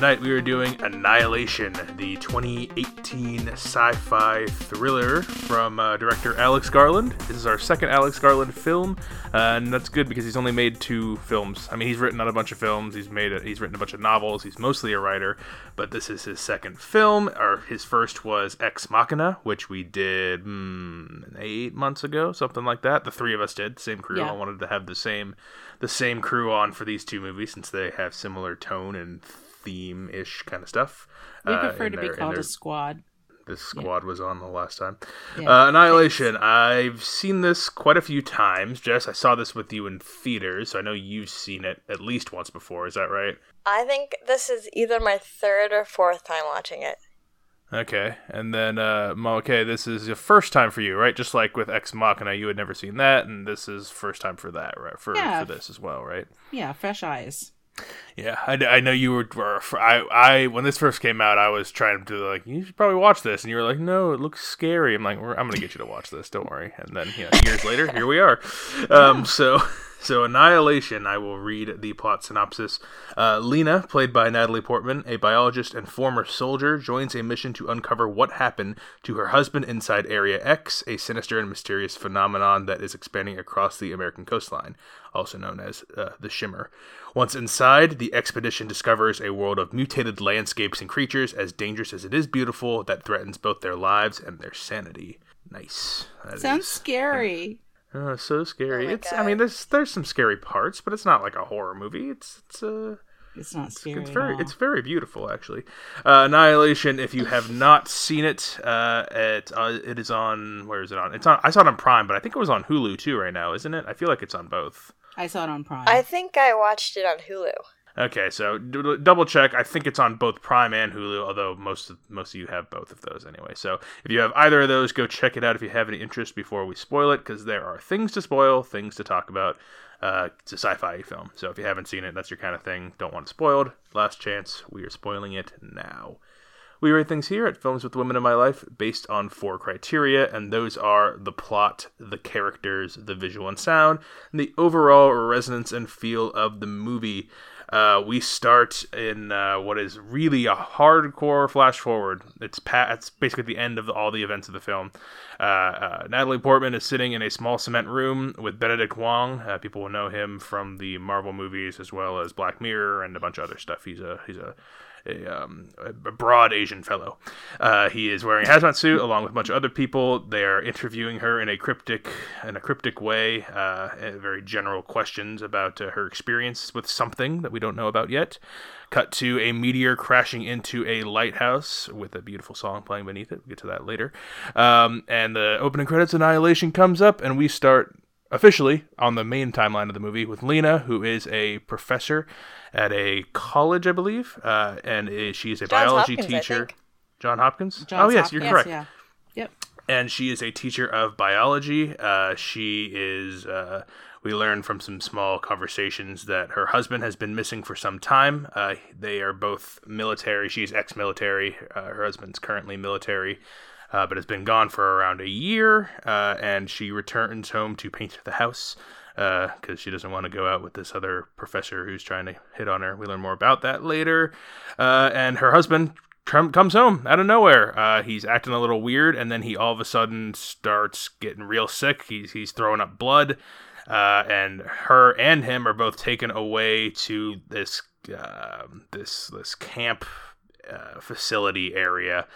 tonight we are doing Annihilation, the 2018 sci fi thriller from uh, director Alex Garland. This is our second Alex Garland film, uh, and that's good because he's only made two films. I mean, he's written on a bunch of films, he's made a, he's written a bunch of novels, he's mostly a writer, but this is his second film. Or his first was Ex Machina, which we did mm, eight months ago, something like that. The three of us did, same crew. Yeah. I wanted to have the same the same crew on for these two movies since they have similar tone and theme ish kind of stuff. We Uh, prefer to be their- in called their- a squad. This squad was on the last time. Yeah, Uh, Annihilation. I've seen this quite a few times. Jess, I saw this with you in theaters, so I know you've seen it at least once before. Is that right? I think this is either my third or fourth time watching it. Okay. And then, uh, okay, this is the first time for you, right? Just like with Ex Machina, you had never seen that, and this is first time for that, right? For, Yeah. for this as well, right? Yeah, fresh eyes. Yeah, I, I know you were. were- I, I when this first came out, I was trying to like you should probably watch this, and you were like, no, it looks scary. I'm like, I'm gonna get you to watch this. Don't worry. And then you know, years later, here we are. Um, so so Annihilation. I will read the plot synopsis. Uh, Lena, played by Natalie Portman, a biologist and former soldier, joins a mission to uncover what happened to her husband inside Area X, a sinister and mysterious phenomenon that is expanding across the American coastline, also known as uh, the Shimmer. Once inside, the expedition discovers a world of mutated landscapes and creatures as dangerous as it is beautiful that threatens both their lives and their sanity. Nice. That Sounds is- scary. Oh, so scary. Oh my it's. I mean, there's there's some scary parts, but it's not like a horror movie. It's it's uh, It's not scary. it's at very all. it's very beautiful actually. Uh, Annihilation. If you have not seen it, uh, it uh, it is on. Where is it on? It's on. I saw it on Prime, but I think it was on Hulu too right now, isn't it? I feel like it's on both. I saw it on Prime. I think I watched it on Hulu. Okay, so d- double check. I think it's on both Prime and Hulu, although most of, most of you have both of those anyway. So if you have either of those, go check it out if you have any interest before we spoil it, because there are things to spoil, things to talk about. Uh, it's a sci-fi film, so if you haven't seen it, that's your kind of thing. Don't want it spoiled. Last chance. We are spoiling it now. We rate things here at Films with Women in My Life based on four criteria, and those are the plot, the characters, the visual and sound, and the overall resonance and feel of the movie. Uh, we start in uh, what is really a hardcore flash forward. It's pa- it's basically the end of the, all the events of the film. Uh, uh, Natalie Portman is sitting in a small cement room with Benedict Wong. Uh, people will know him from the Marvel movies as well as Black Mirror and a bunch of other stuff. He's a he's a a, um, a broad Asian fellow. Uh, he is wearing a hazmat suit along with a bunch of other people. They are interviewing her in a cryptic, in a cryptic way, uh, very general questions about uh, her experience with something that we don't know about yet. Cut to a meteor crashing into a lighthouse with a beautiful song playing beneath it. We'll get to that later. Um, and the opening credits Annihilation comes up, and we start officially on the main timeline of the movie with Lena, who is a professor at a college, I believe, uh, and is, she is a Johns biology Hopkins, teacher. John Hopkins. Johns oh yes, Hop- you're yes, correct. Yeah. Yep. And she is a teacher of biology. Uh, she is. Uh, we learn from some small conversations that her husband has been missing for some time. Uh, they are both military. She's ex-military. Uh, her husband's currently military uh, but has been gone for around a year, uh, and she returns home to paint the house because she doesn't want to go out with this other professor who's trying to hit on her. We learn more about that later. Uh, and her husband comes home out of nowhere. Uh, he's acting a little weird, and then he all of a sudden starts getting real sick. He's, he's throwing up blood. Uh, and her and him are both taken away to this um this this camp uh, facility area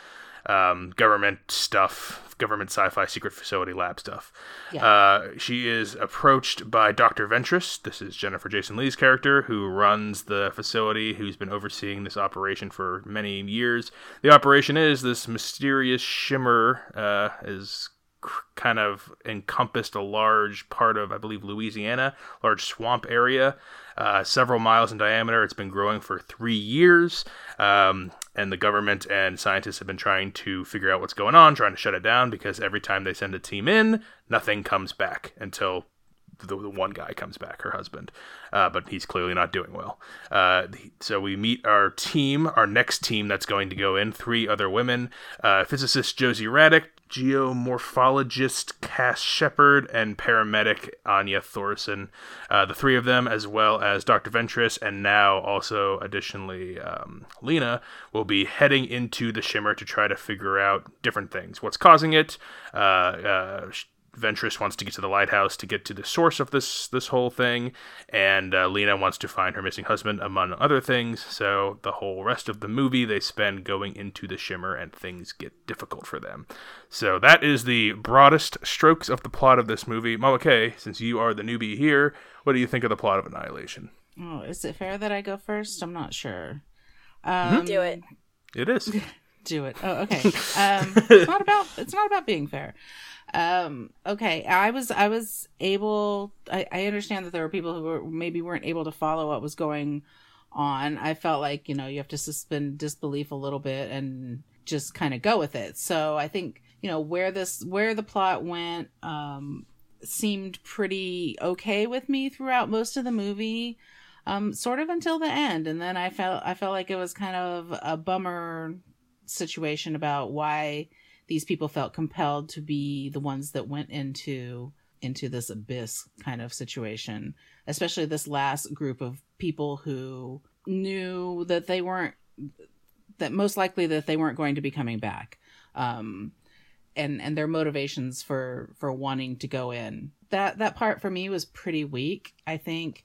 um, government stuff, government sci-fi secret facility lab stuff. Yeah. Uh, she is approached by Dr. Ventress. This is Jennifer Jason Lee's character, who runs the facility, who's been overseeing this operation for many years. The operation is this mysterious shimmer uh, is kind of encompassed a large part of, I believe, Louisiana, large swamp area, uh, several miles in diameter. It's been growing for three years, um, and the government and scientists have been trying to figure out what's going on, trying to shut it down because every time they send a team in, nothing comes back until the, the one guy comes back, her husband, uh, but he's clearly not doing well. Uh, so we meet our team, our next team that's going to go in, three other women, uh, physicist Josie Radek, geomorphologist Cass Sheppard, and paramedic Anya Thorson. Uh, the three of them, as well as Dr. Ventress, and now also additionally um, Lena, will be heading into the Shimmer to try to figure out different things. What's causing it? Uh, uh, Ventress wants to get to the lighthouse to get to the source of this this whole thing, and uh, Lena wants to find her missing husband, among other things. So the whole rest of the movie they spend going into the shimmer, and things get difficult for them. So that is the broadest strokes of the plot of this movie. Mama K, since you are the newbie here, what do you think of the plot of Annihilation? Oh, is it fair that I go first? I'm not sure. Um, Do it. It is. do it. Oh, okay. Um, it's not about it's not about being fair. Um, okay, I was I was able. I, I understand that there were people who were, maybe weren't able to follow what was going on. I felt like you know you have to suspend disbelief a little bit and just kind of go with it. So I think you know where this where the plot went um, seemed pretty okay with me throughout most of the movie um, sort of until the end, and then I felt I felt like it was kind of a bummer situation about why these people felt compelled to be the ones that went into into this abyss kind of situation, especially this last group of people who knew that they weren't that most likely that they weren't going to be coming back. Um, and and their motivations for for wanting to go in. That that part for me was pretty weak. I think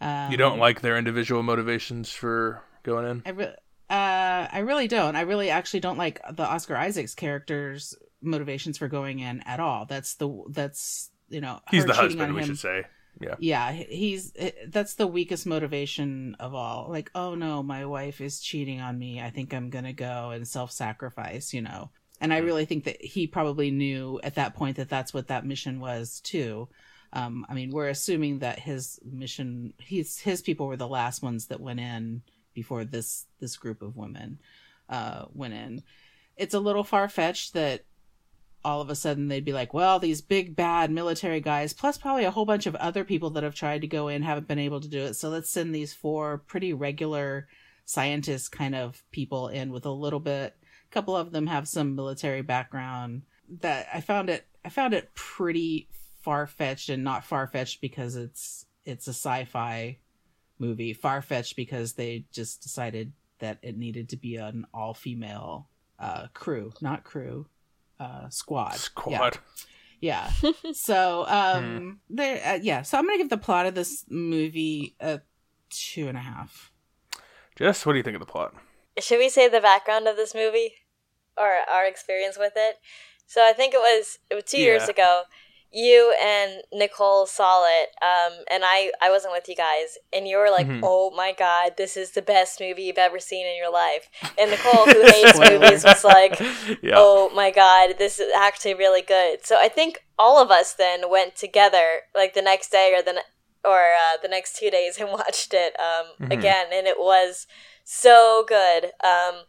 um, you don't like their individual motivations for going in? I re- uh, I really don't. I really actually don't like the Oscar Isaacs character's motivations for going in at all. That's the that's you know He's the husband, we should say. Yeah. Yeah, he's that's the weakest motivation of all. Like, oh no, my wife is cheating on me. I think I'm gonna go and self-sacrifice. You know, and I really think that he probably knew at that point that that's what that mission was too. Um, I mean, we're assuming that his mission, his his people were the last ones that went in before this this group of women uh, went in. It's a little far fetched that all of a sudden they'd be like, well, these big bad military guys, plus probably a whole bunch of other people that have tried to go in haven't been able to do it. So let's send these four pretty regular scientist kind of people in with a little bit. A couple of them have some military background. That I found it. I found it pretty far fetched and not far fetched because it's it's a sci-fi movie. Far fetched because they just decided that it needed to be an all female uh, crew, not crew, uh, squad. Yeah. Squad. Yeah. so, um, there, uh, yeah. So I'm gonna give the plot of this movie a two and a half. Jess, what do you think of the plot? Should we say the background of this movie or our experience with it? So I think it was it was two years ago. You and Nicole saw it, um, and I I wasn't with you guys, and you were like, Mhm. "Oh my god, this is the best movie you've ever seen in your life." And Nicole, who hates movies, was like, yeah. oh my god, this is actually really good. So I think all of us then went together, like the next day or the or uh, the next two days, and watched it um, Mhm. again, and it was so good. Um,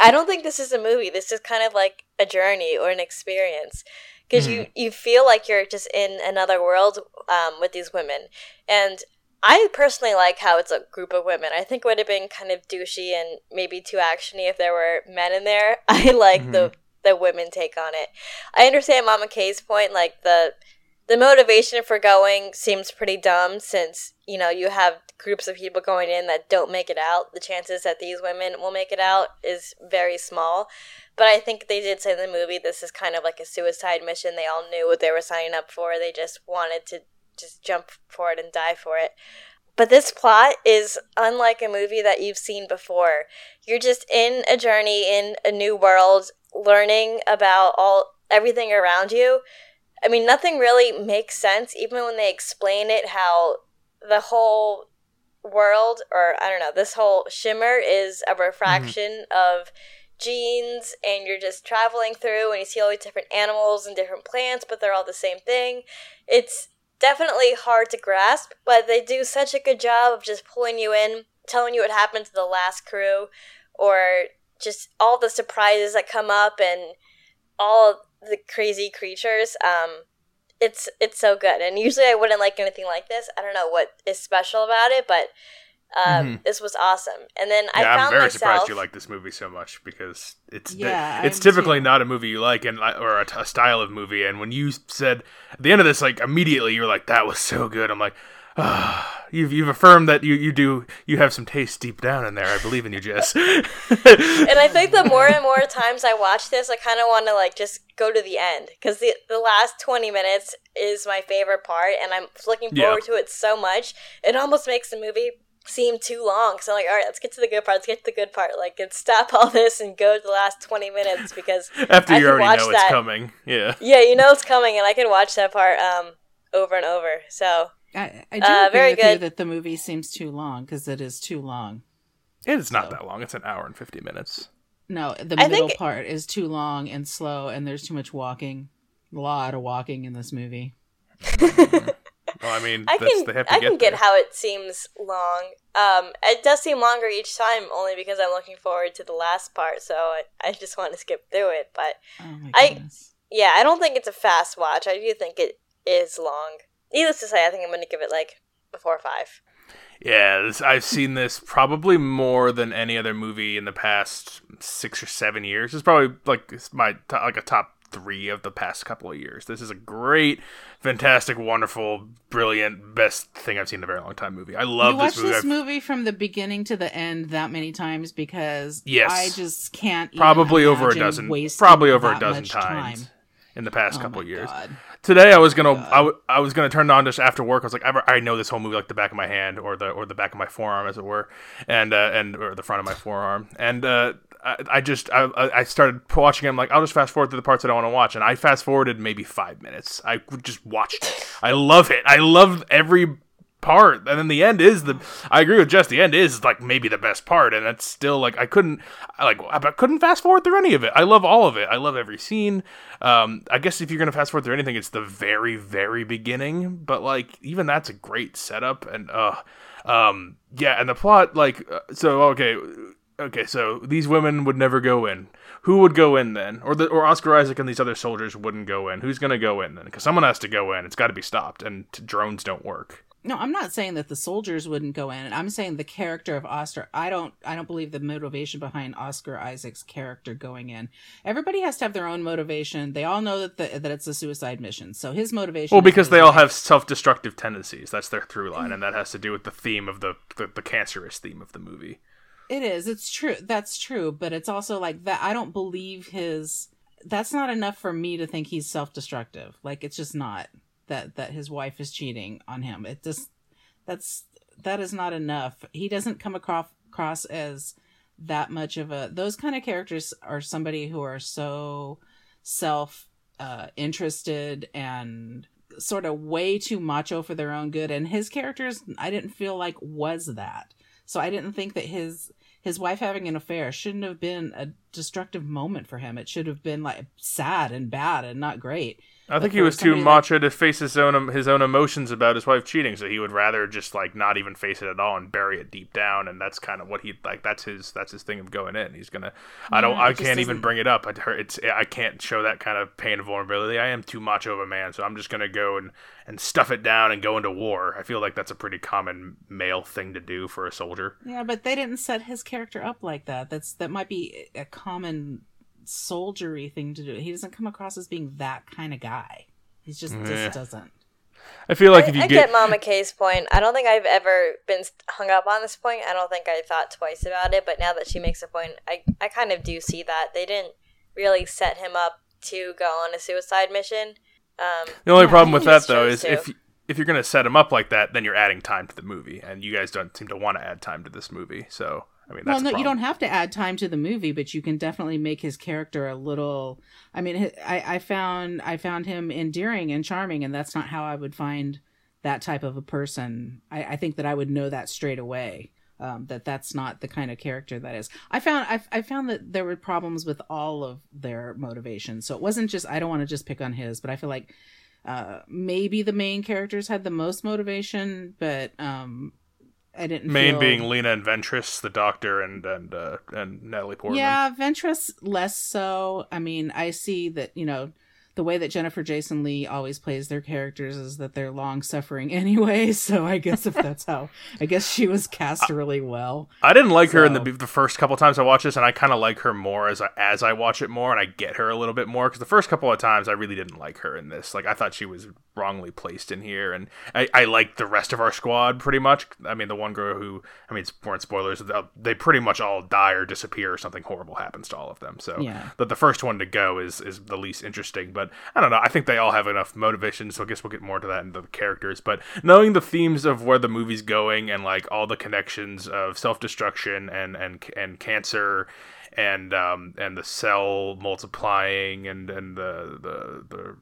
I don't think this is a movie. This is kind of like a journey or an experience because you you feel like you're just in another world um, with these women, and I personally like how it's a group of women. I think it would have been kind of douchey and maybe too actiony if there were men in there. I like the the women take on it. I understand Mama K's point, like the the motivation for going seems pretty dumb since you know you have groups of people going in that don't make it out. The chances that these women will make it out is very small. But I think they did say in the movie this is kind of like a suicide mission. They all knew what they were signing up for. They just wanted to just jump for it and die for it. But this plot is unlike a movie that you've seen before. You're just in a journey in a new world, learning about all everything around you. I mean, nothing really makes sense, even when they explain it. How the whole world, or I don't know, this whole shimmer is a mm-hmm. refraction of genes, and you're just traveling through, and you see all these different animals and different plants, but they're all the same thing. It's definitely hard to grasp, but they do such a good job of just pulling you in, telling you what happened to the last crew, or just all the surprises that come up and all the crazy creatures. Um, it's it's so good. And usually I wouldn't like anything like this. I don't know what is special about it, but um, Mhm. this was awesome. And then I yeah, found I'm very myself. surprised you like this movie so much because it's Yeah, it's I'm typically too. not a movie you like and or a, t- a style of movie. And when you said at the end of this, like immediately you were like, "That was so good," I'm like. You've you've affirmed that you, you do you have some taste deep down in there. I believe in you, Jess. and I think the more and more times I watch this, I kind of want to like just go to the end because the the last twenty minutes is my favorite part, and I'm looking Yeah. forward to it so much. It almost makes the movie seem too long. So I'm like, all right, let's get to the good part. Let's get to the good part. Like, let's stop all this and go to the last twenty minutes because After I you already know that. it's coming, yeah. yeah, you know it's coming, and I can watch that part um over and over. So I, I do Uh, agree very with you good. that the movie seems too long because it is too long. It's not So- that long. It's an hour and fifty minutes. No, the I middle think- part is too long and slow, and there's too much walking. A lot of walking in this movie. Well, I mean, I that's, can they have to I get can get there. how it seems long. Um, it does seem longer each time, only because I'm looking forward to the last part. So I, I just want to skip through it. But Oh my I- yeah, I don't think it's a fast watch. I do think it is long. Needless to say, I think I'm going to give it like a four or five. Yeah, this, I've seen this probably more than any other movie in the past six or seven years. It's probably like it's my to- like a top three of the past couple of years. This is a great, fantastic, wonderful, brilliant, best thing I've seen in a very long time movie. I love you watch this movie. this I've- movie from the beginning to the end that many times because Yes. I just can't even probably over a dozen, probably over a dozen times time. In the past Oh couple years. God. Today I was gonna God. I, w- I was gonna turn it on just after work. I was like I, I know this whole movie like the back of my hand or the or the back of my forearm as it were, and uh, and or the front of my forearm. And uh, I, I just I, I I started watching it. I'm like I'll just fast forward to the parts that I want to watch, and I fast forwarded maybe five minutes. I just watched it. I love it. I love every part and then the end is the i agree with jess the end is like maybe the best part and that's still like i couldn't like i couldn't fast forward through any of it. I love all of it. I love every scene. Um i guess if you're gonna fast forward through anything it's the very very beginning but like even that's a great setup and uh um yeah and the plot like uh, so okay okay so these women would never go in. Who would go in then? Or the or oscar isaac and these other soldiers wouldn't go in. Who's gonna go in then? Because someone has to go in. It's got to be stopped and drones don't work No, I'm not saying that the soldiers wouldn't go in. I'm saying the character of Oscar. I don't. I don't believe the motivation behind Oscar Isaac's character going in. Everybody has to have their own motivation. They all know that the, that it's a suicide mission. So his motivation. Well, because they all have self-destructive tendencies. That's their through line, and that has to do with the theme of the the, the cancerous theme of the movie. It is. It's true. That's true. But it's also like that. I don't believe his. That's not enough for me to think he's self-destructive. Like it's just not that that his wife is cheating on him. It just that's that is not enough. He doesn't come across across as that much of a. Those kind of characters are somebody who are so self uh, interested and sort of way too macho for their own good. And his characters, I didn't feel like was that. So I didn't think that his his wife having an affair shouldn't have been a destructive moment for him. It should have been like sad and bad and not great. I think he was too somebody like- macho to face his own his own emotions about his wife cheating, so he would rather just like not even face it at all and bury it deep down. And that's kind of what he like. That's his that's his thing of going in. He's gonna. I don't. I can't even bring it up. I it's. I can't show that kind of pain and vulnerability. I am too macho of a man, so I'm just gonna go and and stuff it down and go into war. I feel like that's a pretty common male thing to do for a soldier. Yeah, but they didn't set his character up like that. That's that might be a common soldiery thing to do. He doesn't come across as being that kind of guy. He's just Yeah. just doesn't. I feel like I, if you I get, get Mama K's point. I don't think I've ever been hung up on this point. I don't think I thought twice about it, but now that she makes a point, I, I kind of do see that. They didn't really set him up to go on a suicide mission. Um, The only Yeah, problem with that though is too. if if you're gonna set him up like that, then you're adding time to the movie, and you guys don't seem to want to add time to this movie. So I mean, well, no, you don't have to add time to the movie, but you can definitely make his character a little. I mean, I, I found I found him endearing and charming, and that's not how I would find that type of a person. I, I think that I would know that straight away. Um, that that's not the kind of character that is. I found I, I found that there were problems with all of their motivations. So it wasn't just I don't want to just pick on his, but I feel like uh, maybe the main characters had the most motivation, but um, I didn't. Main feel... being Lena and Ventress, the doctor, and and uh, and Natalie Portman. Yeah, Ventress less so. I mean, I see that, you know, the way that Jennifer Jason Lee always plays their characters is that they're long suffering anyway. So I guess if that's how, I guess she was cast really well. I didn't like her in the the first couple times I watched this, and I kind of like her more as I, as I watch it more, and I get her a little bit more because the first couple of times I really didn't like her in this. Like I thought she was wrongly placed in here, and I, I liked the rest of our squad pretty much. I mean, the one girl who I mean, it's weren't spoilers. they'll- pretty much all die or disappear, or something horrible happens to all of them. So Yeah. but the first one to go is is the least interesting. But I don't know. I think they all have enough motivation, so I guess we'll get more to that in the characters. But knowing the themes of where the movie's going and like all the connections of self destruction and and and cancer and um and the cell multiplying and and the the the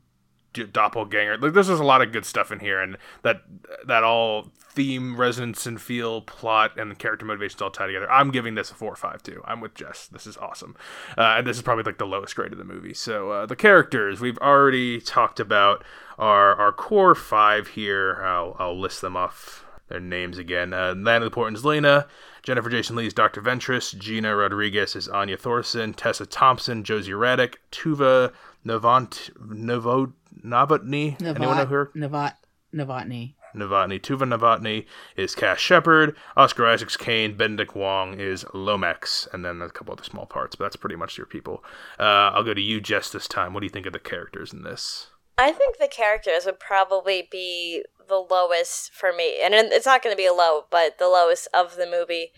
doppelganger like there's just a lot of good stuff in here and that that all theme resonance and feel plot and character motivations all tie together i'm giving this a four or five too. i'm with jess this is awesome uh, and this is probably like the lowest grade of the movie so uh, the characters we've already talked about our our core five here i'll, I'll list them off their names again uh, natalie portman's lena Jennifer Jason Lee is Dr. Ventress. Gina Rodriguez is Anya Thorson. Tessa Thompson, Josie Radek. Tuva Novant, Novo, Novotny. Anyone know her? Novat, Novotny. Novotny. Tuva Novotny is Cass Sheppard. Oscar Isaac's Kane. Benedict Wong is Lomax. And then a couple other small parts, but that's pretty much your people. Uh, I'll go to you, Jess, this time. What do you think of the characters in this? I think the characters would probably be the lowest for me, and it's not going to be a low, but the lowest of the movie.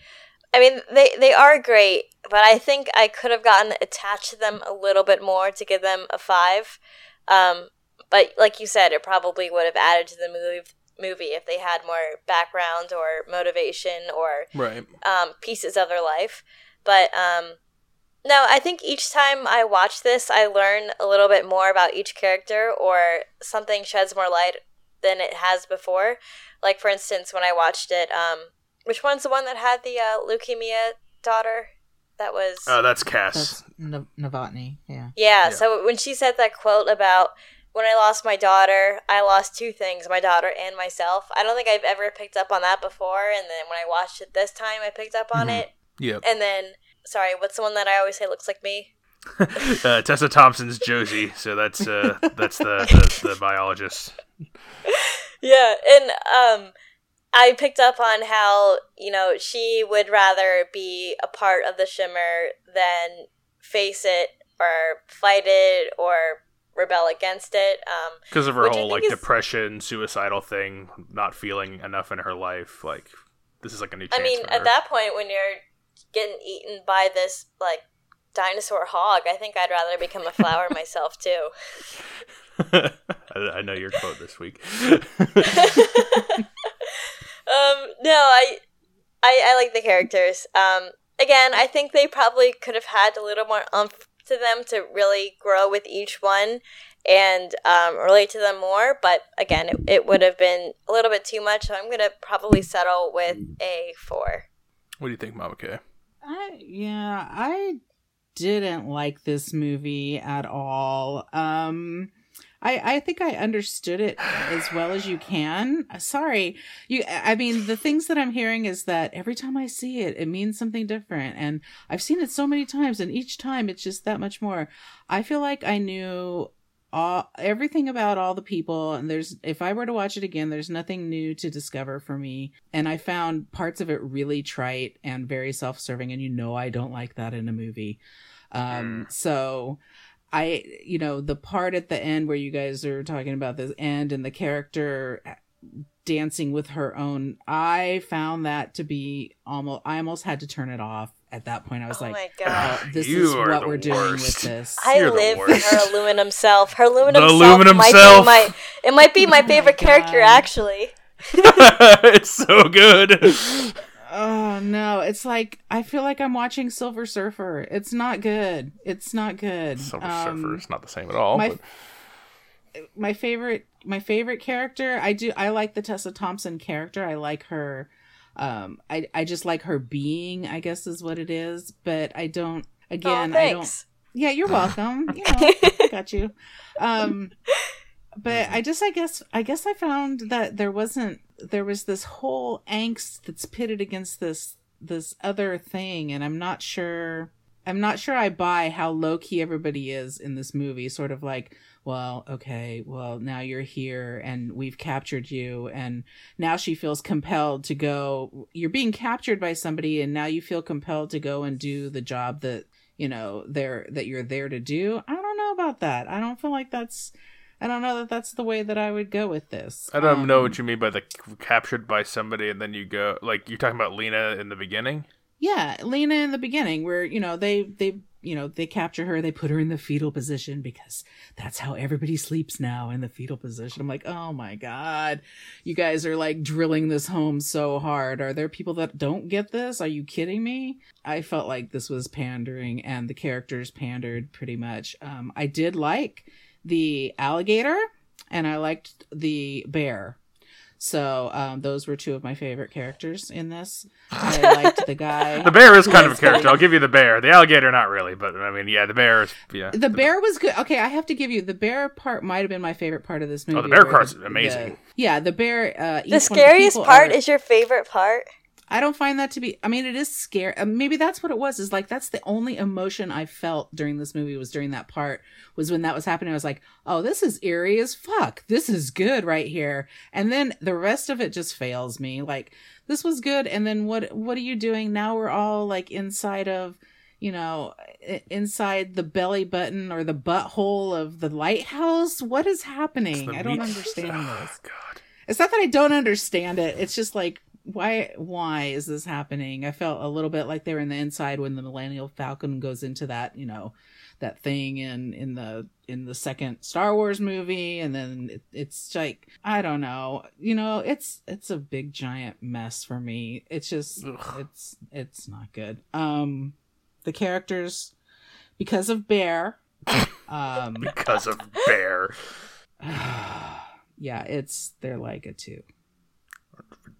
I mean, they they are great, but I think I could have gotten attached to them a little bit more to give them a five. Um, but like you said, it probably would have added to the movie movie if they had more background or motivation or Right. um, pieces of their life. But um, no, I think each time I watch this, I learn a little bit more about each character, or something sheds more light than it has before. Like for instance, when I watched it, um, which one's the one that had the uh, leukemia daughter? That was Uh, that's Cass. That's no- Novotny. Yeah. yeah, Yeah. so when she said that quote about when I lost my daughter, I lost two things, my daughter and myself. I don't think I've ever picked up on that before, and then when I watched it this time, I picked up on Mhm. it. Yep. And then, sorry, what's the one that I always say looks like me? uh, Tessa Thompson's Josie, so that's uh, that's the, the the biologist. Yeah, and um, I picked up on how you know she would rather be a part of the Shimmer than face it or fight it or rebel against it. Um, because of her whole like is- depression, suicidal thing, not feeling enough in her life. Like this is like a new. I mean, at that point, when you're getting eaten by this like dinosaur hog, I think I'd rather become a flower myself too. I, I know your quote this week. um, no, I, I, I like the characters. Um, again, I think they probably could have had a little more umph to them to really grow with each one and um, relate to them more. But again, it, it would have been a little bit too much. So I'm gonna probably settle with a four. what do you think, Mama K? I yeah, I didn't like this movie at all. Um I I think I understood it as well as you can. Sorry. You I mean the things that I'm hearing is that every time I see it it means something different and I've seen it so many times and each time it's just that much more. I feel like I knew all everything about all the people and there's if I were to watch it again there's nothing new to discover for me and I found parts of it really trite and very self-serving and you know I don't like that in a movie. Um so I you know the part at the end where you guys are talking about the end and the character dancing with her own I found that to be almost I almost had to turn it off at that point. I was oh like my uh, god. oh, this You is what we're doing with this. I You're live for her aluminum self. Her aluminum The self aluminum might self. be my it might be my Oh favorite my character actually. it's so good. Oh no, it's like I feel like I'm watching Silver Surfer. It's not good. It's not good. Silver Um, Surfer is not the same at all. my- but my favorite my favorite character i do i like the tessa thompson character i like her um i i just like her being i guess is what it is but i don't again oh, i don't yeah you're welcome you know got you um but i just i guess i guess i found that there wasn't there was this whole angst that's pitted against this this other thing and i'm not sure i'm not sure i buy how low key everybody is in this movie sort of like well, okay, well, now you're here and we've captured you. And now she feels compelled to go. You're being captured by somebody, and now you feel compelled to go and do the job that, you know, they're, that you're there to do. I don't know about that. I don't feel like that's, I don't know that that's the way that I would go with this. I don't Um, know what you mean by the captured by somebody and then you go like you're talking about Lena in the beginning. Yeah, Lena in the beginning, where you know they they you know they capture her, they put her in the fetal position because that's how everybody sleeps now in the fetal position. I'm like, oh my god, you guys are like drilling this home so hard. Are there people that don't get this? Are you kidding me? I felt like this was pandering, and the characters pandered pretty much. Um, I did like the alligator, and I liked the bear. So um, those were two of my favorite characters in this. I liked the guy. The bear is kind of a Yes. character. I'll give you the bear. The alligator, not really, but I mean, yeah, the bear is. Yeah, The bear was good. Okay, I have to give you the bear part. Might have been my favorite part of this movie. Oh, the bear where part's the- amazing. the- yeah, the bear. Uh, The scariest people part are- is your favorite part. I don't find that to be. I mean, it is scary. Uh, maybe that's what it was. Is like that's the only emotion I felt during this movie was during that part. Was when that was happening. I was like, oh, this is eerie as fuck. This is good right here. And then the rest of it just fails me. Like this was good. And then what? What are you doing now? We're all like inside of. You know, inside the belly button or the butthole of the lighthouse. What is happening? I don't meat- understand Oh, this. God. It's not that I don't understand it. It's just like why why is this happening? I felt a little bit like they were in the inside when the Millennial Falcon goes into that, you know, that thing in in the in the second Star Wars movie and then it, it's like I don't know. You know, it's it's a big giant mess for me. It's just Ugh. it's it's not good. Um the characters because of Bear um Because of bear. yeah, it's they're like a 2.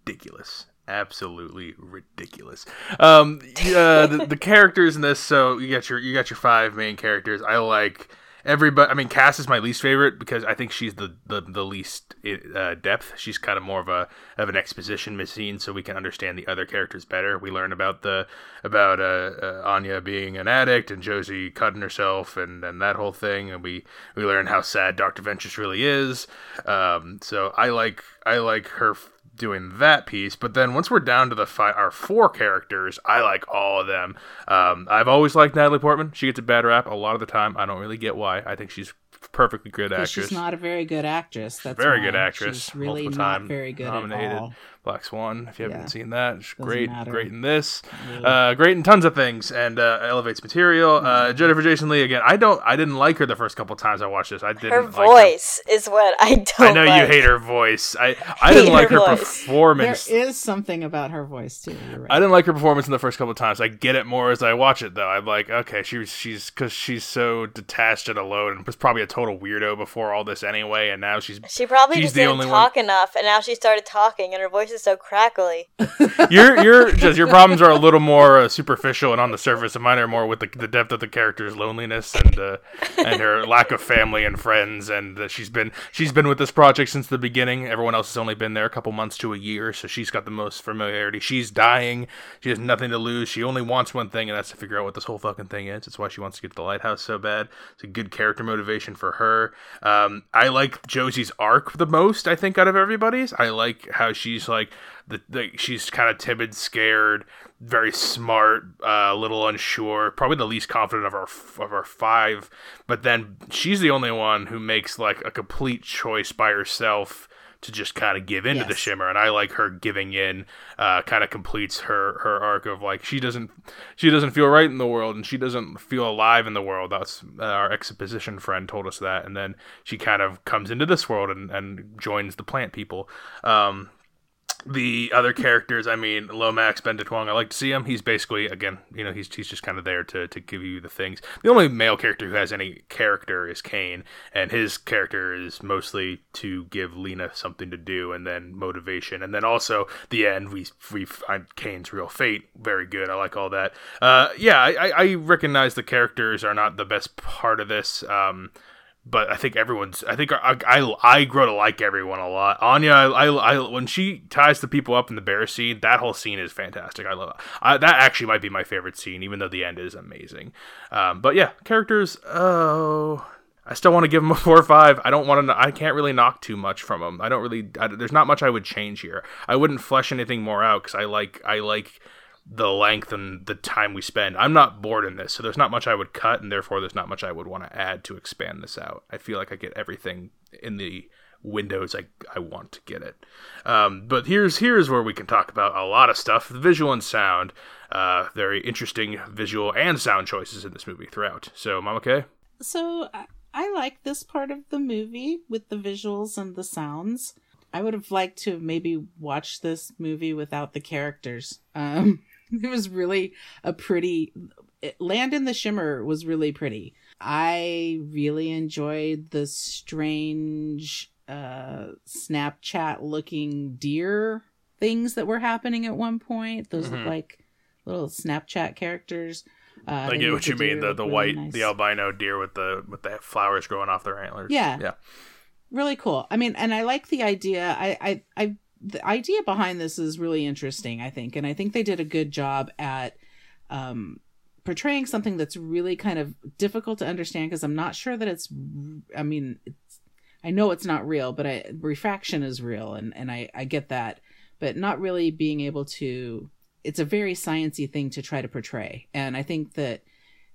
Ridiculous. Absolutely ridiculous. Um uh, the, the characters in this so you got your you got your five main characters. I like everybody i mean cass is my least favorite because i think she's the the, the least uh, depth. She's kind of more of a of an exposition machine so we can understand the other characters better. We learn about the about uh, uh anya being an addict and josie cutting herself and and that whole thing and we we learn how sad dr ventress really is. Um so i like i like her doing that piece. But then once we're down to the fi- our four characters, I like all of them. Um, I've always liked Natalie Portman. She gets a bad rap a lot of the time. I don't really get why. I think she's perfectly good actress. she's not a very good actress. That's very good actress. She's really not very good nominated. at all. Black Swan. If you haven't Yeah. seen that, she's Doesn't great. matter. Great in this. Yeah. Uh, great in tons of things, and uh, elevates material. Uh. Jennifer Jason Lee again. I don't. I didn't like her the first couple times I watched this. I didn't. Her like voice is what I don't. I know you hate her voice. I I didn't like her her performance. There is something about her voice too. You're right. I didn't like her performance in the first couple times. I get it more as I watch it, though. I'm like, okay, she was, she's because she's so detached and alone, and was probably a total weirdo before all this anyway. And now she's She probably She's just the didn't only one- talk enough, and now she started talking, and her voice is so crackly. your your just your problems are a little more uh, superficial and on the surface, and mine are more with the, the depth of the character's loneliness and uh, and her lack of family and friends. And uh, she's been she's been with this project since the beginning. Everyone else has only been there a couple months to a year, so she's got the most familiarity. She's dying. She has nothing to lose. She only wants one thing, and that's to figure out what this whole fucking thing is. It's why she wants to get to the lighthouse so bad. It's a good character motivation for her. Um, I like Josie's arc the most. I think out of everybody's. I like how she's like the, the she's kind of timid, scared, very smart, uh, a little unsure, probably the least confident of our of our five. But then she's the only one who makes like a complete choice by herself to just kind of give into the shimmer. And i like her giving in uh, kind of completes her her arc of like she doesn't she doesn't feel right in the world and she doesn't feel alive in the world. That's uh, our exposition friend told us that. And then she kind of comes into this world and, and joins the plant people. Um, the other characters, I mean, Lomax, Benedict Wong, I like to see him. He's basically, again, you know, he's, he's just kind of there to, to give you the things. The only male character who has any character is Kane, and his character is mostly to give Lena something to do and then motivation. And then also, the end, we, we find Kane's real fate. Very good. I like all that. Uh, yeah, I- I recognize the characters are not the best part of this. Um, but I think everyone's. I think I, I, I grow to like everyone a lot. Anya, I, I, I when she ties the people up in the bear scene, that whole scene is fantastic. I love it. I, that. Actually, might be my favorite scene, even though the end is amazing. Um, but yeah, characters. Oh, I still want to give him a four or five. I don't want to. I can't really knock too much from him. I don't really. I, there's not much I would change here. I wouldn't flesh anything more out because I like. I like the length and the time we spend. I'm not bored in this, so there's not much I would cut, and therefore there's not much I would want to add to expand this out. I feel like I get everything in the windows I, I want to get it. Um, but here's here's where we can talk about a lot of stuff: the visual and sound. Uh, very interesting visual and sound choices in this movie throughout. So, Mama K. So I, I like this part of the movie with the visuals and the sounds. I would have liked to maybe watch this movie without the characters. Um, it was really a pretty Land in the Shimmer was really pretty. I really enjoyed the strange uh Snapchat looking deer things that were happening at one point. Those look Mhm. like little Snapchat characters. Uh, I get what you mean. The the really white, nice. the albino deer with the with the flowers growing off their antlers. Yeah. yeah. really cool. I mean, and I like the idea. I, I, I, the idea behind this is really interesting. I think, and I think they did a good job at um, portraying something that's really kind of difficult to understand because I'm not sure that it's. I mean, it's. I know it's not real, but I, refraction is real, and and I I get that, but not really being able to. It's a very sciency thing to try to portray, and I think that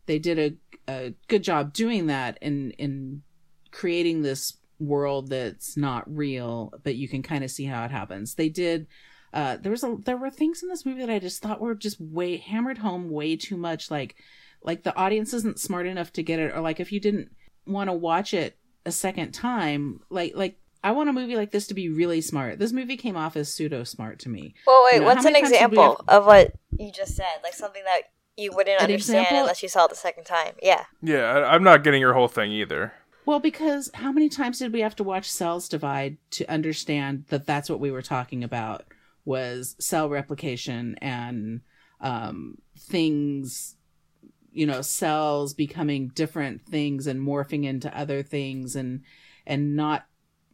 they did a, a good job doing that in in creating this world that's not real, but you can kind of see how it happens. They did. Uh, there was a there were things in this movie that I just thought were just way hammered home way too much. Like, like the audience isn't smart enough to get it, or like if you didn't want to watch it a second time, like like I want a movie like this to be really smart. This movie came off as pseudo smart to me. Well, wait, You know, what's an many times did we example of what you just said? Like something that you wouldn't An understand example? unless you saw it the second time. Yeah. Yeah, I, I'm not getting your whole thing either. Well, because how many times did we have to watch Cells Divide to understand that that's what we were talking about was cell replication and um, things, you know, cells becoming different things and morphing into other things and and not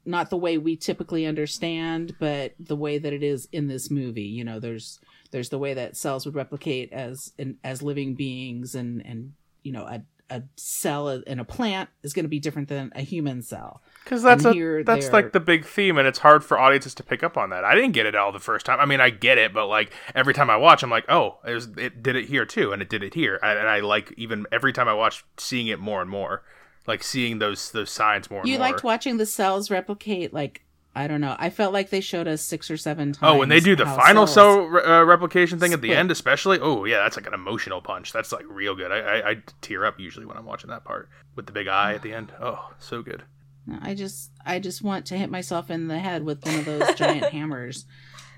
not the way we typically understand, but the way that it is in this movie. You know, there's there's the way that cells would replicate as in, as living beings and and you know a a cell in a plant is going to be different than a human cell. Because that's a, that's they're- like the big theme, and it's hard for audiences to pick up on that. I didn't get it all the first time. I mean, I get it, but like every time I watch, I'm like, oh, it, was, it did it here too, and it did it here, and, and I like even every time I watch, seeing it more and more, like seeing those those signs more and You more. liked watching the cells replicate like I don't know. I felt like they showed us six or seven times. Oh, when they do the final cell re- uh, replication thing at the Split. end, especially. Oh yeah, that's like an emotional punch. That's like real good. I, I I tear up usually when I'm watching that part with the big eye at the end. Oh, so good. I just I just want to hit myself in the head with one of those giant hammers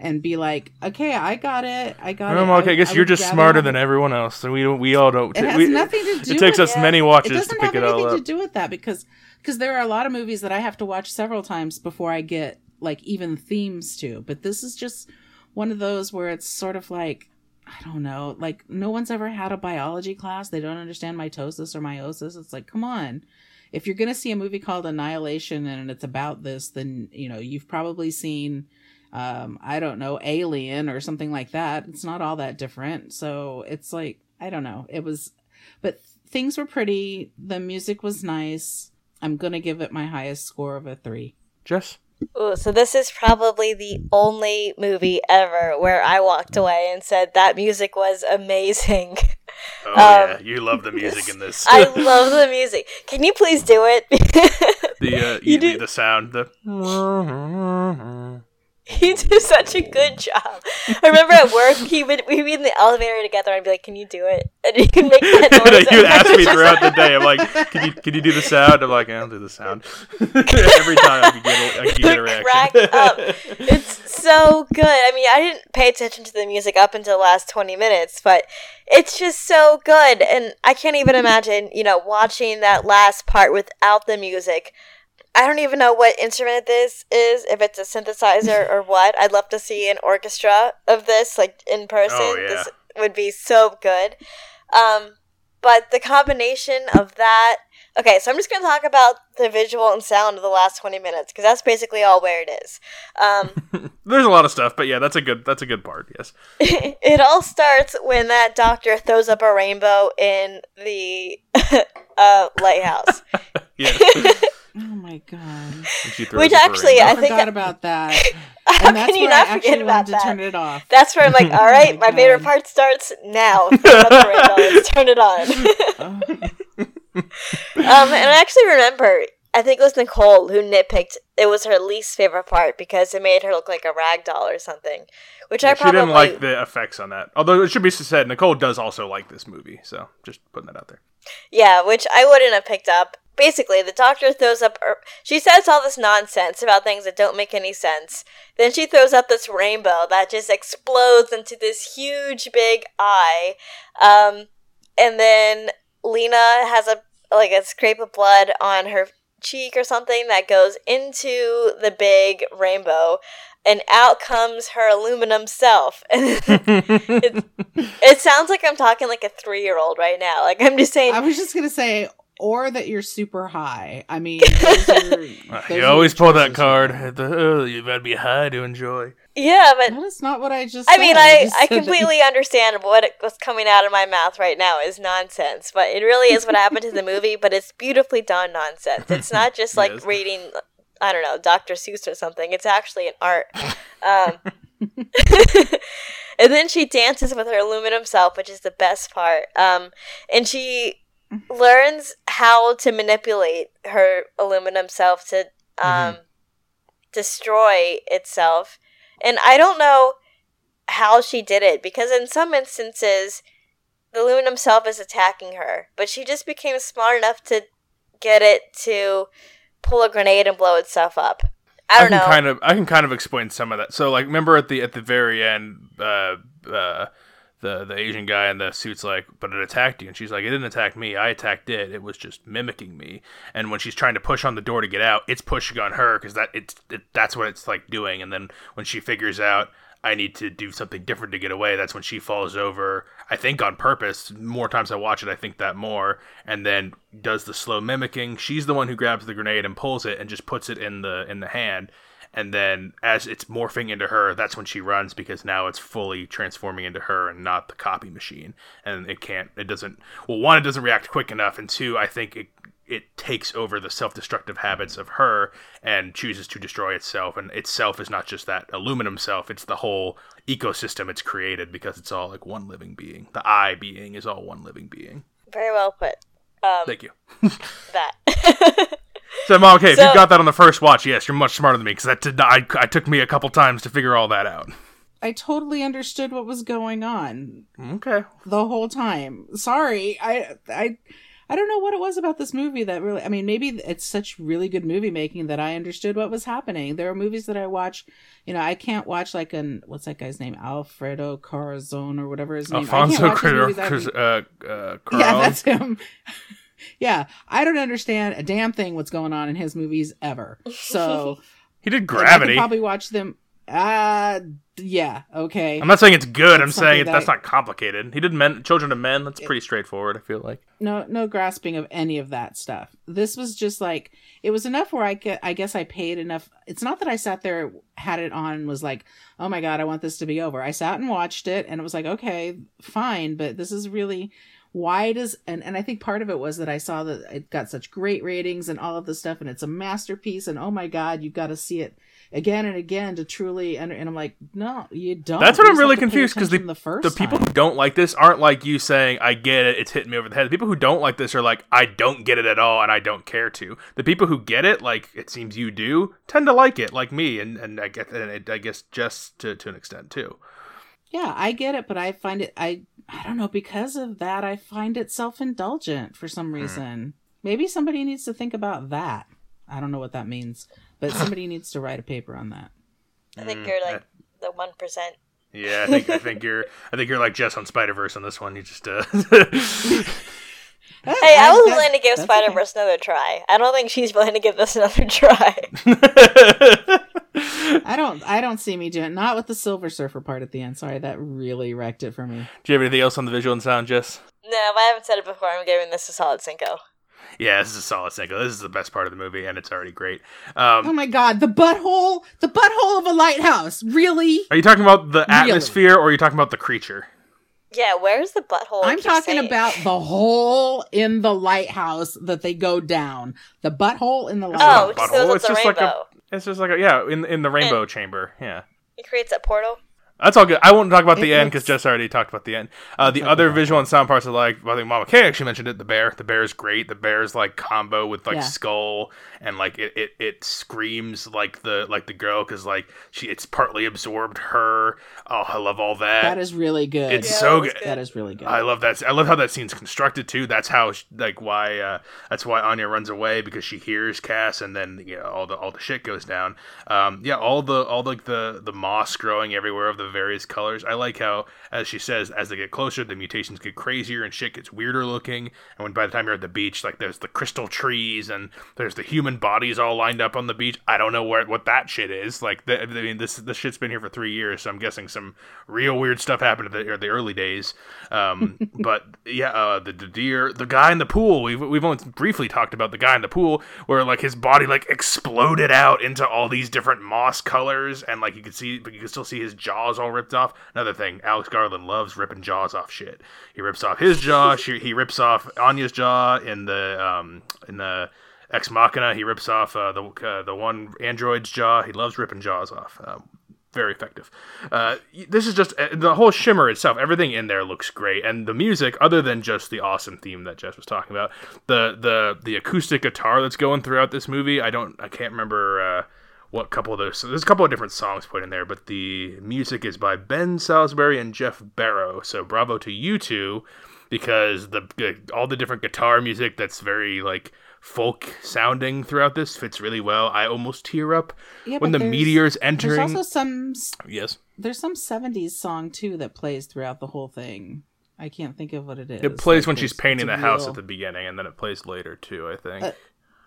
and be like, okay, I got it. I got it. Okay, I guess you're just smarter than everyone else, so we don't. We all don't. It has we- nothing to do It takes us it. many It watches to doesn't pick have it all anything up. to do with that because because there are a lot of movies that I have to watch several times before I get like even themes to. But this is just one of those where it's sort of like I don't know, like no one's ever had a biology class. They don't understand mitosis or meiosis. It's like, come on. If you're going to see a movie called Annihilation and it's about this, then, you know, you've probably seen um I don't know, Alien or something like that. It's not all that different. So, it's like I don't know. It was but things were pretty. The music was nice. I'm going to give it my highest score of a 3. Jess, Ooh, so this is probably the only movie ever where I walked away and said that music was amazing. oh Um, yeah, you love the music in this. I love the music. Can you please do it? the uh, You you do- the sound. The he did such a good job. I remember at work, he would we'd be in the elevator together, and I'd be like, "Can you do it?" And he could make that noise. you would ask me throughout the day. I'm like, can you can you do the sound? I'm like, I'll do the sound. Every time I can get a, I can get a reaction. crack up. It's so good. I mean, I didn't pay attention to the music up until the last 20 minutes, but it's just so good. And I can't even imagine, you know, watching that last part without the music. I don't even know what instrument this is, if it's a synthesizer or what. I'd love to see an orchestra of this, like in person. Oh, yeah. This would be so good. Um, but the combination of that. Okay, so I'm just going to talk about the visual and sound of the last 20 minutes because that's basically all where it is. Um, There's a lot of stuff, but yeah, that's a good that's a good part. Yes. it all starts when that doctor throws up a rainbow in the uh, lighthouse. Yeah. Oh my god! And Which actually. I I think forgot about that. I I forgot about that. How And that's can you where I not actually forget about wanted to that? turn it off. That's where I'm like, all right, my my favorite part starts now. Think about the. Let's turn it on. Oh. Um, and I actually remember, I think it was Nicole who nitpicked. It was her least favorite part because it made her look like a rag doll or something. Which I she probably didn't like the effects on that. Although it should be said, Nicole does also like this movie, so just putting that out there. yeah, which I wouldn't have picked up. Basically, the doctor throws up. Her, she says all this nonsense about things that don't make any sense. Then she throws up this rainbow that just explodes into this huge big eye. Um, and then Lena has a like a scrape of blood on her cheek or something that goes into the big rainbow and out comes her aluminum self it, it sounds like i'm talking like a three-year-old right now like i'm just saying I was just gonna say, or that you're super high. I mean, those are, those you always pull that card. At the, oh, you gotta be high to enjoy. yeah but That is not what I just. I said. mean, I, just I said that- completely understand what it, what's coming out of my mouth right now is nonsense, but it really is what happened to the movie. But it's beautifully done nonsense. It's not just like Yes. reading, I don't know, Dr. Seuss or something. It's actually an art. Um, and then she dances with her aluminum self, which is the best part. Um, and she learns how to manipulate her aluminum self to um, destroy itself. And I don't know how she did it because in some instances the aluminum self is attacking her, but she just became smart enough to get it to pull a grenade and blow itself up. I don't can know. kind of I can kind of explain some of that. So like remember at the at the very end uh uh the the Asian guy in the suit's like, but it attacked you, and she's like, it didn't attack me, I attacked it. It was just mimicking me. And when she's trying to push on the door to get out, it's pushing on her because that it's it, that's what it's like doing. And then when she figures out I need to do something different to get away, that's when she falls over. I think on purpose. More times I watch it, I think that more. And then does the slow mimicking. She's the one who grabs the grenade and pulls it and just puts it in the in the hand and then as it's morphing into her that's when she runs because now it's fully transforming into her and not the copy machine. And it can't it doesn't well one it doesn't react quick enough. And two i think it it takes over the self-destructive habits of her and chooses to destroy itself. And itself is not just that aluminum self. It's the whole ecosystem it's created because it's all like one living being. The i being is all one living being. Very well put. Um, thank you. that. so mom okay if you got that on the first watch yes you're much smarter than me because that did not, I, I took me a couple times to figure all that out I totally understood what was going on okay the whole time. Sorry, I I I don't know what it was about this movie that really. I mean, maybe it's such really good movie making that I understood what was happening. There are movies that I watch. You know, I can't watch like an what's that guy's name, Alfredo Corazon or whatever his name. Alfonso watch his I Cruz- haven't- uh, uh, yeah, that's him. Yeah, I don't understand a damn thing what's going on in his movies ever. So he did like, I Gravity. could probably watch them. Uh yeah, okay. I'm not saying it's good. I'm saying that that's I- not complicated. He did Men, Children of Men. That's pretty straightforward. I feel like. no no grasping of any of that stuff. This was just like it was enough where I get I guess I paid enough. It's not that I sat there had it on and was like, "Oh my god, I want this to be over." I sat and watched it and it was like, "Okay, fine, but this is really why does and and I think part of it was that I saw that it got such great ratings and all of this stuff and it's a masterpiece and oh my god, you've got to see it again and again to truly and, and I'm like, "No, you don't." That's what You I'm really have to pay confused because the the first the people time. who don't like this aren't like you saying I get it. It's hitting me over the head. The people who don't like this are like I don't get it at all and I don't care to. The people who get it, like it seems you do, tend to like it, like me, and and I get and I guess just to to an extent too. Yeah, I get it, but I find it I I don't know because of that I find it self-indulgent for some reason. Maybe somebody needs to think about that. I don't know what that means, but somebody needs to write a paper on that. I think Mm, you're I- like the one percent. Yeah, I think I think you're I think you're like Jess on Spider Verse on this one. You just uh. Hey, I was that- willing to give that's Spider okay. Verse another try. I don't think she's willing to give this another try. I don't I don't see me doing not with the Silver Surfer part at the end. Sorry, that really wrecked it for me. Do you have anything else on the visual and sound, Jess? no, I haven't said it before, I'm giving this a solid cinco. Yeah, this is a solid single. This is the best part of the movie, and it's already great. Um, Oh my god, the butthole, the butthole of a lighthouse. Really? Are you talking about the Really? atmosphere or are you talking about the creature? Yeah, where's the butthole? I'm talking saying? about the hole in the lighthouse that they go down. The butthole in the Oh, lighthouse. it just goes Butthole, it's the just like a- rainbow. It's just like a, yeah, in in the rainbow chamber. Yeah. He creates a portal. That's all good. I won't talk about It the end because Jess already talked about the end. Uh, the other about visual and sound parts I like. I think Mama K actually mentioned it. The bear. The bear is great. The bear's like combo with like Yeah. skull and like it, it, it screams like the like the girl because like she it's partly absorbed her. Oh, I love all that. that is really good. It's Yeah, so good. good. that is really good. I love that. I love how that scene's constructed too. That's how like why uh, that's why Anya runs away because she hears Cass and then you know all the all the shit goes down. Um, yeah, all the all like the the moss growing everywhere of the various colors. I like how as she says as they get closer the mutations get crazier and shit gets weirder looking. And when by the time you're at the beach, like there's the crystal trees and there's the human bodies all lined up on the beach. I don't know where what that shit is. Like the, I mean this this shit's been here for three years, so I'm guessing some real weird stuff happened in the, the early days. Um, but yeah, uh, the, the deer, the guy in the pool. We've we've only briefly talked about the guy in the pool, where like his body like exploded out into all these different moss colors, and like you could see, but you could still see his jaws all ripped off. Another thing, Alex Garland loves ripping jaws off shit. He rips off his jaw. she, he rips off Anya's jaw in the um in the. Ex Machina, he rips off uh, the uh, the one android's jaw. He loves ripping jaws off. Um, very effective. Uh, this is just uh, the whole shimmer itself. Everything in there looks great, and the music, other than just the awesome theme that Jess was talking about, the the the acoustic guitar that's going throughout this movie. I don't, I can't remember. What couple of those? So there's a couple of different songs put in there, but the music is by Ben Salisbury and Geoff Barrow. So bravo to you two, because the all the different guitar music that's very like folk sounding throughout this fits really well. I almost tear up Yeah, when the meteors meteors There's also some yes. there's some 70s song too that plays throughout the whole thing. I can't think of what it is. It plays Like, when she's painting the a house real- at the beginning, and then it plays later too. I think. Uh,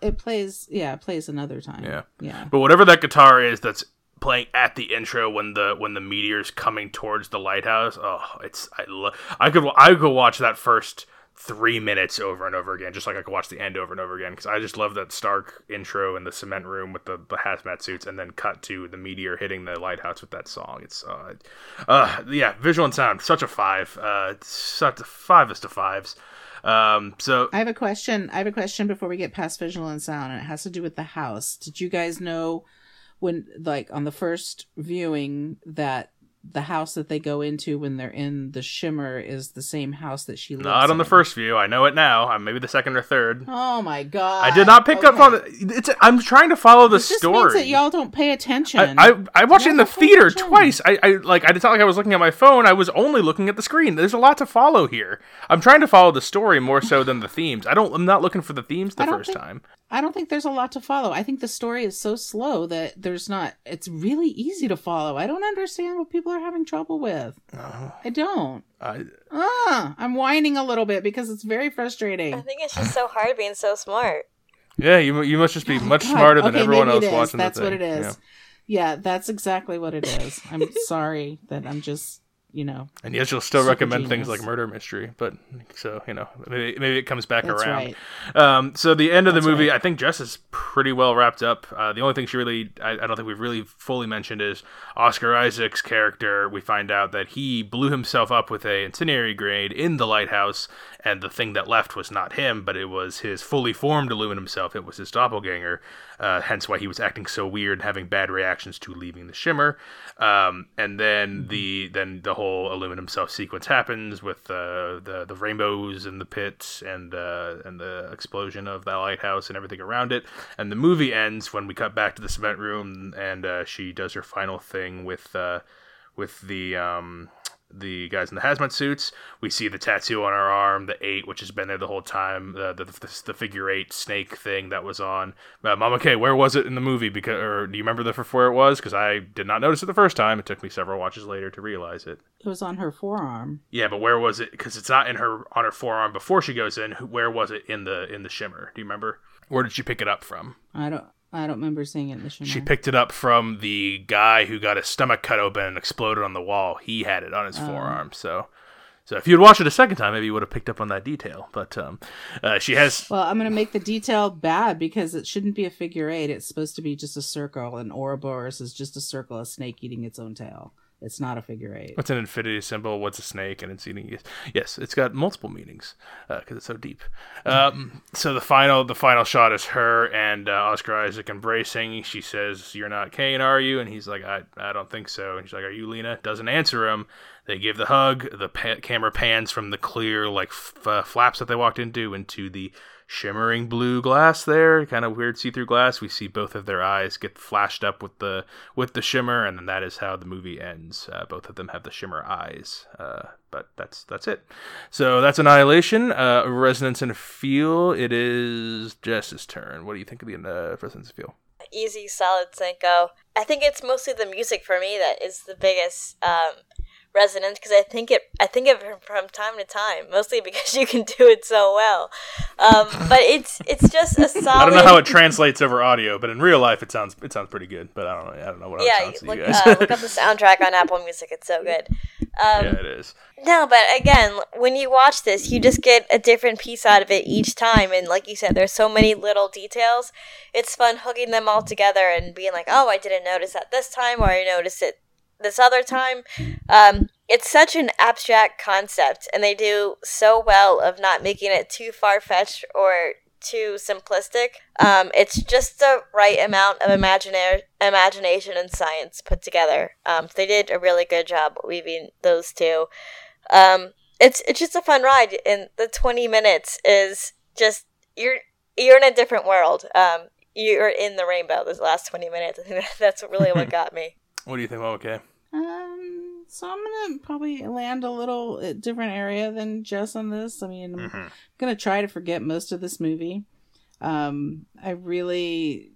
It plays, yeah, it plays another time. Yeah. yeah. but whatever that guitar is, that's playing at the intro when the when the meteor's coming towards the lighthouse. Oh, it's I love. I could I could watch that first three minutes over and over again, just like I could watch the end over and over again, because I just love that Stark intro in the cement room with the, the hazmat suits, and then cut to the meteor hitting the lighthouse with that song. It's uh, uh yeah, visual and sound, such a five, uh, such a five is to fives. Um, so I have a question. I have a question before we get past visual and sound, and it has to do with the house. Did you guys know when, like, on the first viewing, that the house that they go into when they're in the shimmer is the same house that she lives not on the first view. I know it now. Uh, maybe the second or third. Oh my god! I did not pick up on it. It's. I'm trying to follow the This story. that y'all don't pay attention. I, I, I watched it in the Y'all don't pay theater attention. twice. I, I like. I it's not like I was looking at my phone. I was only looking at the screen. There's a lot to follow here. I'm trying to follow the story more so than the themes. I don't. I'm not looking for the themes the first think- time. I don't think there's a lot to follow. I think the story is so slow that there's not. It's really easy to follow. I don't understand what people are having trouble with. I don't. I, Ah, I'm whining a little bit because it's very frustrating. I think it's just so hard being so smart. yeah, you you must just be much Oh God, smarter than okay, everyone maybe else it is. watching That's the what thing. it is. Yeah. that's exactly what it is. I'm sorry that I'm just, you know, And yes, you'll still recommend things like Murder Mystery, but so you know maybe maybe it comes back that's around. right. Um, so the end of the movie, right. I think Jess is pretty well wrapped up. Uh, the only thing she really, I, I don't think we've really fully mentioned is Oscar Isaac's character. We find out that he blew himself up with a incendiary grenade in the lighthouse, and the thing that left was not him, but it was his fully formed aluminum self. It was his doppelganger. Uh, hence why he was acting so weird, and having bad reactions to leaving the shimmer. Um, and then the then the whole aluminum self sequence happens with uh, the the rainbows and the pits and uh, and the explosion of the lighthouse and everything around it. And the movie ends when we cut back to the cement room and uh, she does her final thing with uh, with the um, the guys in the hazmat suits. We see the tattoo on her arm, the eight, which has been there the whole time, the the, the, the figure eight snake thing that was on. Uh, Mama K, where was it in the movie? Because or do you remember the for where it was? Because I did not notice it the first time. It took me several watches later to realize it. It was on her forearm. Yeah, but where was it? Because it's not in her on her forearm before she goes in. Where was it in the in the shimmer? Do you remember? Where did she pick it up from? I don't. I don't remember seeing it in the shimmer. She picked it up from the guy who got his stomach cut open and exploded on the wall. He had it on his Oh. forearm. So, so if you had watched it a second time, maybe you would have picked up on that detail. But um, uh, she has. Well, I'm going to make the detail bad because it shouldn't be a figure eight. It's supposed to be just a circle, and Ouroboros is just a circle, a snake eating its own tail. It's not a figure eight. It's an infinity symbol? What's a snake? And it's eating. Yes, it's got multiple meanings because uh, it's so deep. Um, so the final, the final shot is her and uh, Oscar Isaac embracing. She says, "You're not Kane, are you?" And he's like, "I, I don't think so." And she's like, "Are you Lena?" Doesn't answer him. They give the hug. The pa- camera pans from the clear like f- uh, flaps that they walked into into the shimmering blue glass there, kind of weird see-through glass. We see both of their eyes get flashed up with the with the shimmer, and then that is how the movie ends. Uh, both of them have the shimmer eyes, uh, but that's that's it. So that's Annihilation, uh, Resonance and Feel. It is Jess's turn. What do you think of the uh, Resonance and Feel? Easy, solid Cinco. I think it's mostly the music for me that is the biggest um, resonance because I think it I think of it from time to time, mostly because you can do it so well. Um, but it's it's just a solid. I don't know how it translates over audio, but in real life it sounds it sounds pretty good. But I don't know I don't know what yeah, it sounds look, to you guys. uh, look up the soundtrack on Apple Music; it's so good. Um, yeah, it is. No, but again, when you watch this, you just get a different piece out of it each time. And like you said, there's so many little details. It's fun hooking them all together and being like, oh, I didn't notice that this time, or I noticed it this other time. Um, it's such an abstract concept, and they do so well of not making it too far fetched or too simplistic. Um, it's just the right amount of imagina- imagination and science put together. Um, they did a really good job weaving those two. Um, it's it's just a fun ride, and the twenty minutes is just you're you're in a different world. Um, you're in the rainbow. Those last twenty minutes, that's really what got me. What do you think? Well, okay. Um, so I'm gonna probably land a little uh, different area than Jess on this. I mean, I'm Mhm. gonna try to forget most of this movie. Um, I really,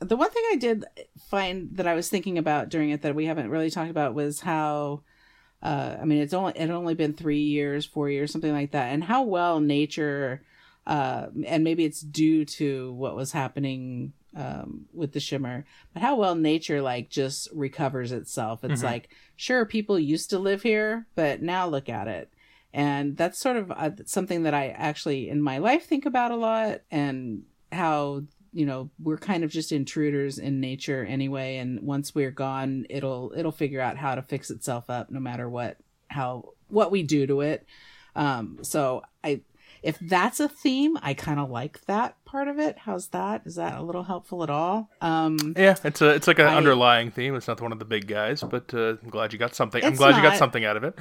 the one thing I did find that I was thinking about during it that we haven't really talked about was how, uh, I mean, it's only it only been three years, four years, something like that, and how well nature, uh, and maybe it's due to what was happening um, with the shimmer, but how well nature like just recovers itself. It's Mhm. like sure people used to live here, but now look at it and that's sort of uh, something that I actually in my life think about a lot, and how you know we're kind of just intruders in nature anyway, and once we're gone, it'll it'll figure out how to fix itself up, no matter what how what we do to it. Um, so I if that's a theme, I kind of like that part of it. How's that? Is that a little helpful at all? Um, Yeah, it's a it's like an I- underlying theme. It's not one of the big guys, but uh, I'm glad you got something. I'm It's glad you got something out of it.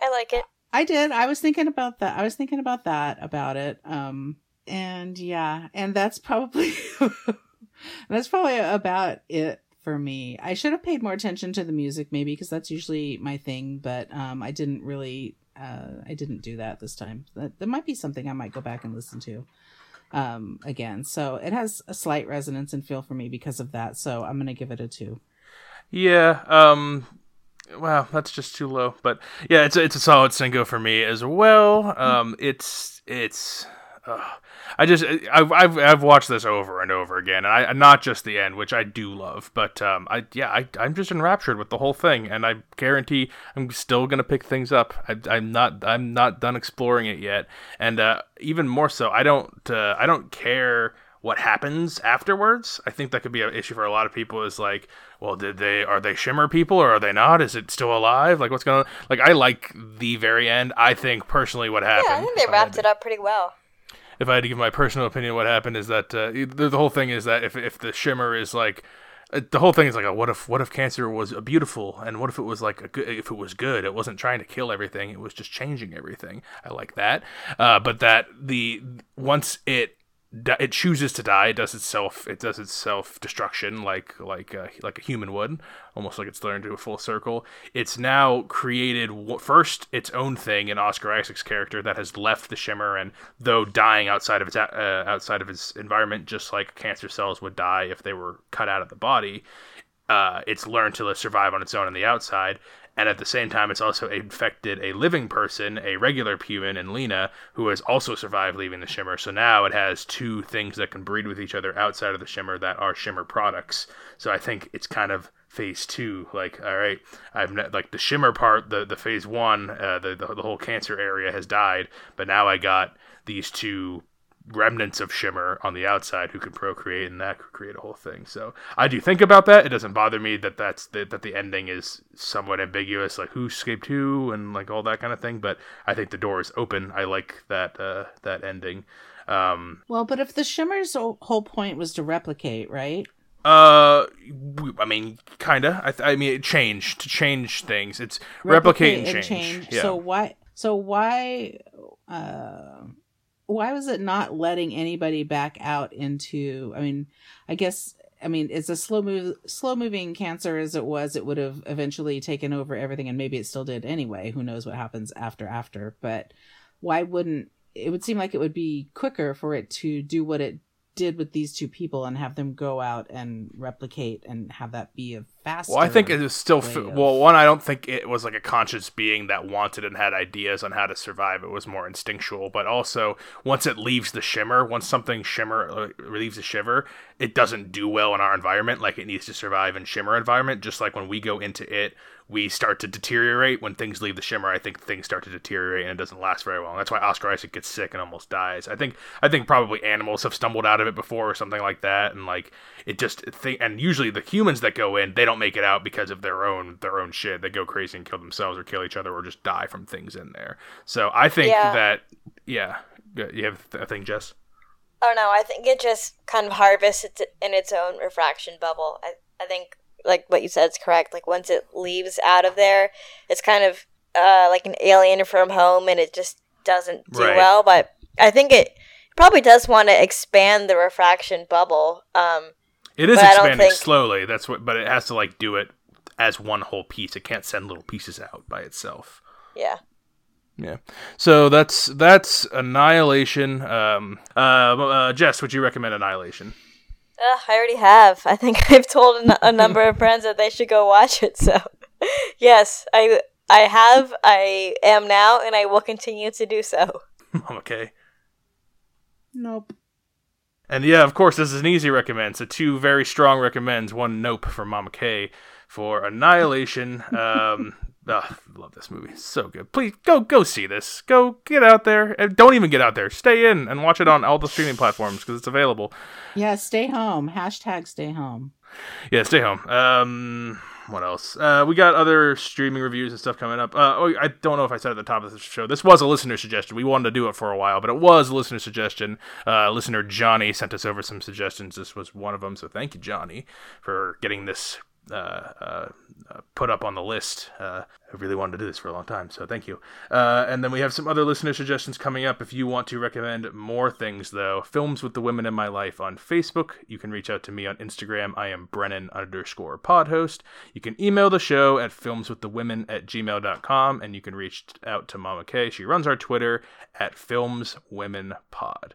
I like it. I did. I was thinking about that. I was thinking about that about it. Um and yeah, and that's probably that's probably about it for me. I should have paid more attention to the music maybe because that's usually my thing, but um I didn't really uh I didn't do that this time. That, that might be something I might go back and listen to um again. So it has a slight resonance and feel for me because of that. So I'm going to give it a 2. Yeah. Um. Wow, that's just too low. But yeah, it's a, it's a solid single for me as well. Um. It's it's. Uh, I just I've, I've I've watched this over and over again, and I not just the end, which I do love, but um I yeah I I'm just enraptured with the whole thing, and I guarantee I'm still gonna pick things up. I, I'm not I'm not done exploring it yet, and uh, even more so, I don't uh, I don't care what happens afterwards. I think that could be an issue for a lot of people. Is like, well, did they are they shimmer people or are they not? Is it still alive? Like, what's going on? Like, I like the very end. I think personally, what happened. Yeah, I think they if I had wrapped it up pretty well. If I had to give my personal opinion, what happened is that uh, the, the whole thing is that if if the shimmer is like. uh, The whole thing is like, a, what if what if cancer was a beautiful, and what if it was like a good, if it was good, it wasn't trying to kill everything, it was just changing everything. I like that, uh, but that the once it it chooses to die, it does itself it does its self destruction like like uh, like a human would, almost like it's learned to a full circle. It's now created first its own thing in Oscar Isaac's character that has left the shimmer, and though dying outside of its uh, outside of its environment, just like cancer cells would die if they were cut out of the body, uh, it's learned to survive on its own on the outside. And at the same time, it's also infected a living person, a regular human, and Lena, who has also survived leaving the Shimmer. So now it has two things that can breed with each other outside of the Shimmer that are Shimmer products. So I think it's kind of phase two. Like, all right, I've ne- like the Shimmer part, the the phase one, uh, the, the the whole cancer area has died, but now I got these two remnants of Shimmer on the outside who can procreate, and that could create a whole thing. So I do think about that. It doesn't bother me that that's the, that the ending is somewhat ambiguous, like who escaped who and like all that kind of thing. But I think the door is open. I like that uh, that ending. Um, well, but if the Shimmer's whole point was to replicate, right? Uh, I mean, kinda. I, th- I mean, it changed to change things. It's replicate, replicate and, change. and change. Yeah. So why? So why? Uh, why was it not letting anybody back out into? I mean, I guess. I mean, it's a slow move, slow moving cancer as it was. It would have eventually taken over everything, and maybe it still did anyway. Who knows what happens after after? But why wouldn't it would seem like it would be quicker for it to do what it did with these two people and have them go out and replicate and have that be a faster. Well, I think it is still f- well. One, I don't think it was like a conscious being that wanted and had ideas on how to survive. It was more instinctual. But also, once it leaves the shimmer, once something shimmer uh, leaves the shiver, it doesn't do well in our environment. Like it needs to survive in shimmer environment. Just like when we go into it, we start to deteriorate when things leave the shimmer. I think things start to deteriorate and it doesn't last very long. That's why Oscar Isaac gets sick and almost dies. I think I think probably animals have stumbled out of it before or something like that, and like it just thing. And usually the humans that go in, they don't make it out because of their own their own shit. They go crazy and kill themselves or kill each other or just die from things in there. So I think yeah. that yeah, you have a thing, Jess. Oh no, I think it just kind of harvests in its own refraction bubble. I I think like what you said is correct. Like once it leaves out of there, it's kind of uh, like an alien from home, and it just doesn't do right. well. But I think it probably does want to expand the refraction bubble. Um, it is expanding think... slowly. That's what, but it has to like do it as one whole piece. It can't send little pieces out by itself. Yeah. Yeah. So that's that's Annihilation. Um, uh, uh, Jess, would you recommend Annihilation? Uh, I already have. I think I've told a, number of friends that they should go watch it. So, yes, I I have, I am now, and I will continue to do so. okay. Nope. And yeah, of course, this is an easy recommend. So two very strong recommends. One nope for Mama K for Annihilation. Um, Oh, love this movie. So good. Please go go see this. Go get out there. And don't even get out there. Stay in and watch it on all the streaming platforms because it's available. Yeah, stay home. Hashtag stay home. Yeah, stay home. Um, what else? Uh, we got other streaming reviews and stuff coming up. Uh, oh, I don't know if I said at the top of the show. This was a listener suggestion. We wanted to do it for a while, but it was a listener suggestion. Uh, listener Johnny sent us over some suggestions. This was one of them. So thank you, Johnny, for getting this uh, uh, put up on the list. Uh, I really wanted to do this for a long time, so thank you. Uh, and then we have some other listener suggestions coming up. If you want to recommend more things, though, films with the women in my life on Facebook. You can reach out to me on Instagram. I am Brennan underscore podhost. You can email the show at filmswiththewomen at gmail.com, and you can reach out to Mama K. She runs our Twitter at filmswomenpod.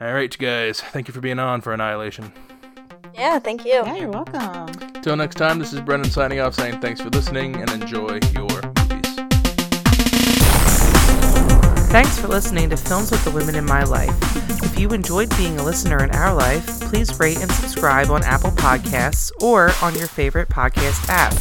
All right, guys. Thank you for being on for Annihilation. Yeah, thank you. Yeah, you're welcome. Till next time, this is Brennan signing off saying thanks for listening and enjoy your movies. Thanks for listening to Films with the Women in My Life. If you enjoyed being a listener in our life, please rate and subscribe on Apple Podcasts or on your favorite podcast app.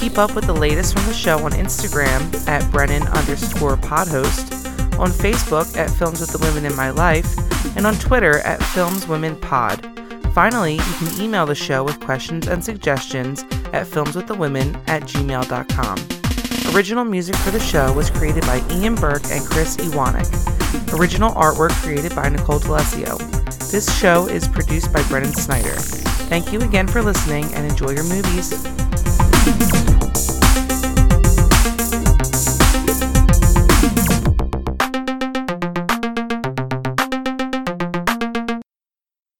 Keep up with the latest from the show on Instagram at Brennan underscore podhost, on Facebook at Films with the Women in My Life, and on Twitter at Films Women Pod. Finally, you can email the show with questions and suggestions at filmswiththewomen at gmail.com. Original music for the show was created by Ian Burke and Chris Iwanek. Original artwork created by Nicole D'Alessio. This show is produced by Brennan Snyder. Thank you again for listening and enjoy your movies.